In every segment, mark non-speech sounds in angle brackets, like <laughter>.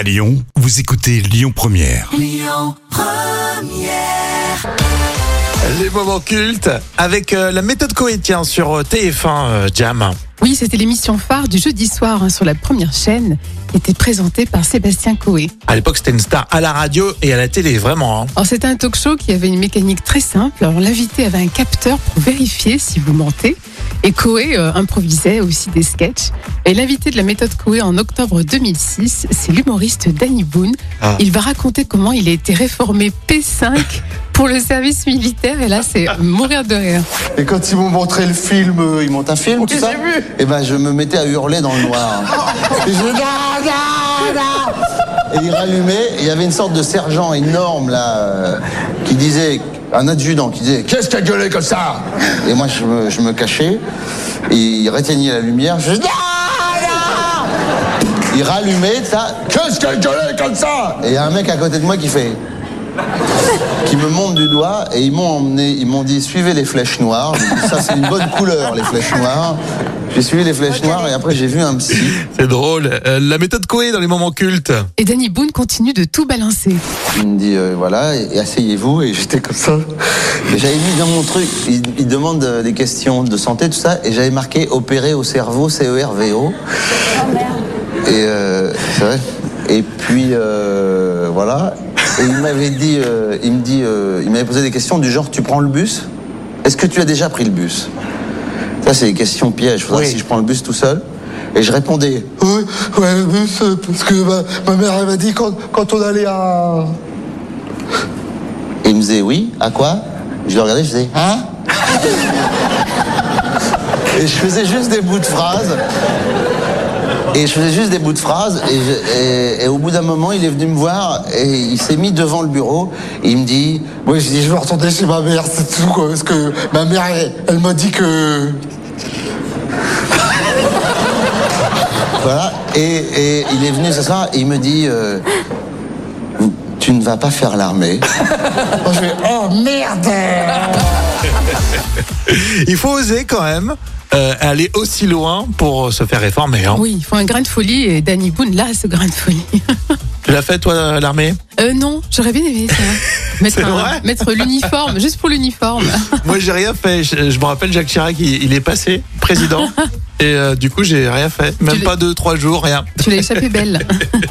À Lyon, vous écoutez Lyon Première. Les moments cultes avec euh, la méthode Coétien sur euh, TF1 euh, Jam. Oui, c'était l'émission phare du jeudi soir hein, sur la première chaîne, qui était présentée par Sébastien Coé. À l'époque, c'était une star à la radio et à la télé, vraiment. hein. Alors c'était un talk show qui avait une mécanique très simple. Alors l'invité avait un capteur pour vérifier si vous mentez. Et Coé euh, improvisait aussi des sketchs. Et l'invité de la méthode Coé en octobre 2006, c'est l'humoriste Danny Boone. Ah. Il va raconter comment il a été réformé P5 <laughs> pour le service militaire. Et là, c'est mourir de rire. Et quand ils m'ont montré le film, euh, ils montent un film, tout ça. j'ai vu. Et ben je me mettais à hurler dans le noir. <laughs> et je Da, da, da Et il rallumait, et il y avait une sorte de sergent énorme là euh, qui disait, un adjudant qui disait Qu'est-ce qu'a gueulé comme ça? Et moi je me, cachais, et il réteignait la lumière, je Da, da Il rallumait, ça, Qu'est-ce qu'a gueulé comme ça? Et il y a un mec à côté de moi qui fait qui me montre du doigt et ils m'ont emmené, ils m'ont dit suivez les flèches noires. Ça c'est une bonne couleur les flèches noires. J'ai suivi les flèches noires et après j'ai vu un psy. <laughs> C'est drôle. Euh, la méthode Coé dans les moments cultes. Et Danny Boone continue de tout balancer. Il me dit euh, voilà et, et asseyez-vous et j'étais comme ça. Et j'avais mis dans mon truc, il, il demande euh, des questions de santé tout ça et j'avais marqué opéré au cerveau C E R V O. Et euh, c'est vrai. Et puis euh, voilà. Et il m'avait dit, euh, il me dit, euh, il m'avait posé des questions du genre tu prends le bus? Est-ce que tu as déjà pris le bus? Ça c'est des questions pièges. Faudra Oui. si je prends le bus tout seul. Et je répondais oui, ouais, le bus, euh, parce que ma, ma mère elle m'a dit quand, quand on allait à. Et il me disait oui, à quoi? Je le regardais, je disais hein? <laughs> Et je faisais juste des bouts de phrases. Et je faisais juste des bouts de phrases. Et, je- et- et au bout d'un moment, il est venu me voir et il s'est mis devant le bureau. Et il me dit Oui, je dis, je veux retourner chez ma mère, c'est tout, quoi. Parce que ma mère, elle, elle m'a dit que. <laughs> voilà. Et, et il est venu ce soir et il me dit euh, Tu ne vas pas faire l'armée. Moi, je fais Oh merde Il faut oser quand même euh, aller aussi loin pour se faire réformer. Hein. Oui, il faut un grain de folie et Danny Boone, là, ce grain de folie. <laughs> Tu l'as fait toi l'armée? Euh, non, j'aurais bien aimé ça. <laughs> Mettre, un- mettre l'uniforme, juste pour l'uniforme. <laughs> Moi j'ai rien fait. Je, je me rappelle Jacques Chirac, il, il est passé président. Et euh, du coup j'ai rien fait. Même pas deux, trois jours, rien. Tu l'as échappé belle.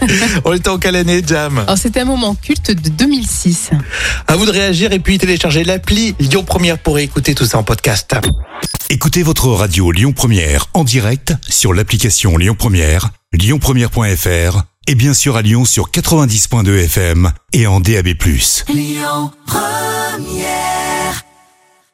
<laughs> On était en quelle année, Jam? Alors, c'était un moment culte de 2006. À vous de réagir et puis télécharger l'appli Lyon Première pour écouter tout ça en podcast. Écoutez votre radio Lyon Première en direct sur l'application Lyon Première, lyonpremière.fr et bien sûr à Lyon sur 90.2 FM et en DAB+.